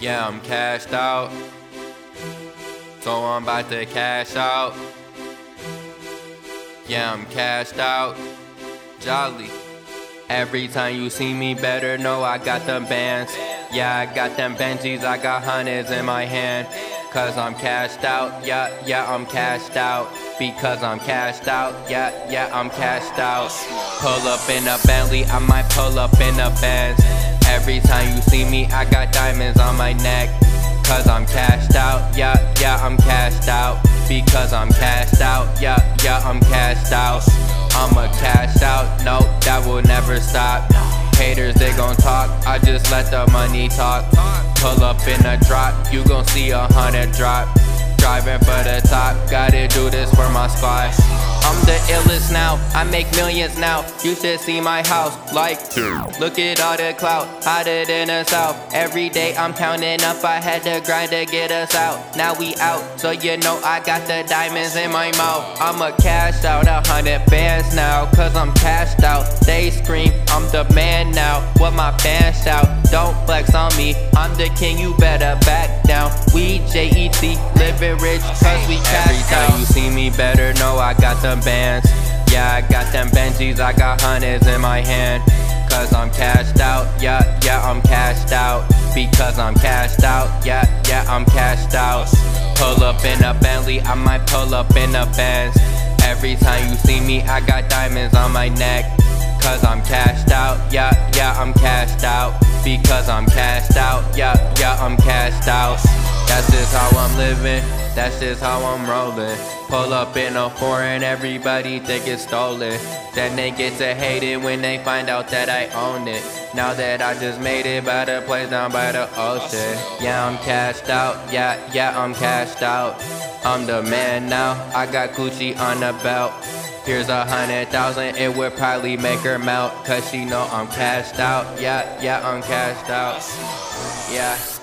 Yeah, I'm cashed out. So I'm about to cash out. Yeah, I'm cashed out. Jolly. Every time you see me, better know I got them bands. Yeah, I got them Benjis, I got hundreds in my hand. Cause I'm cashed out, yeah, yeah, I'm cashed out. Because I'm cashed out, yeah, yeah, I'm cashed out. Pull up in a Bentley, I might pull up in a Benz. Every time you see me, I got diamonds on my neck. Cause I'm cashed out, yeah, yeah, I'm cashed out. Because I'm cashed out, yeah, yeah, I'm cashed out. I'ma cash out, no, that will never stop. Haters, they gon' talk, I just let the money talk. Pull up in a drop, you gon' see a hundred drop. Driving for the top, gotta do this for my squad. I'm the illest now, I make millions now. You should see my house, like, look at all the clout, hotter than the south. Every day I'm counting up, I had to grind to get us out. Now we out, so you know I got the diamonds in my mouth. I'ma cash out a hundred bands now, cause I'm cashed out. They scream, I'm the man now, what my fans shout. Don't flex on me, I'm the king, you better back down. We JET, living rich, cause we cashed out. Every time you see me, better know I got the bands. Yeah, I got them Benjis, I got hundreds in my hand. Cause I'm cashed out, yeah, yeah, I'm cashed out. Because I'm cashed out, yeah, yeah, I'm cashed out. Pull up in a Bentley, I might pull up in a Benz. Every time you see me, I got diamonds on my neck. Cause I'm cashed out, yeah, yeah, I'm cashed out. Because I'm cashed out, yeah, yeah, I'm cashed out. That's just how I'm living, that's just how I'm rolling. Pull up in a foreign, everybody think it's stolen. Then they get to hate it when they find out that I own it. Now that I just made it by the place down by the ocean. Yeah, I'm cashed out, yeah, yeah, I'm cashed out. I'm the man now, I got Gucci on the belt. Here's a hundred thousand, it would probably make her melt. Cause she know I'm cashed out, yeah, yeah, I'm cashed out. Yeah.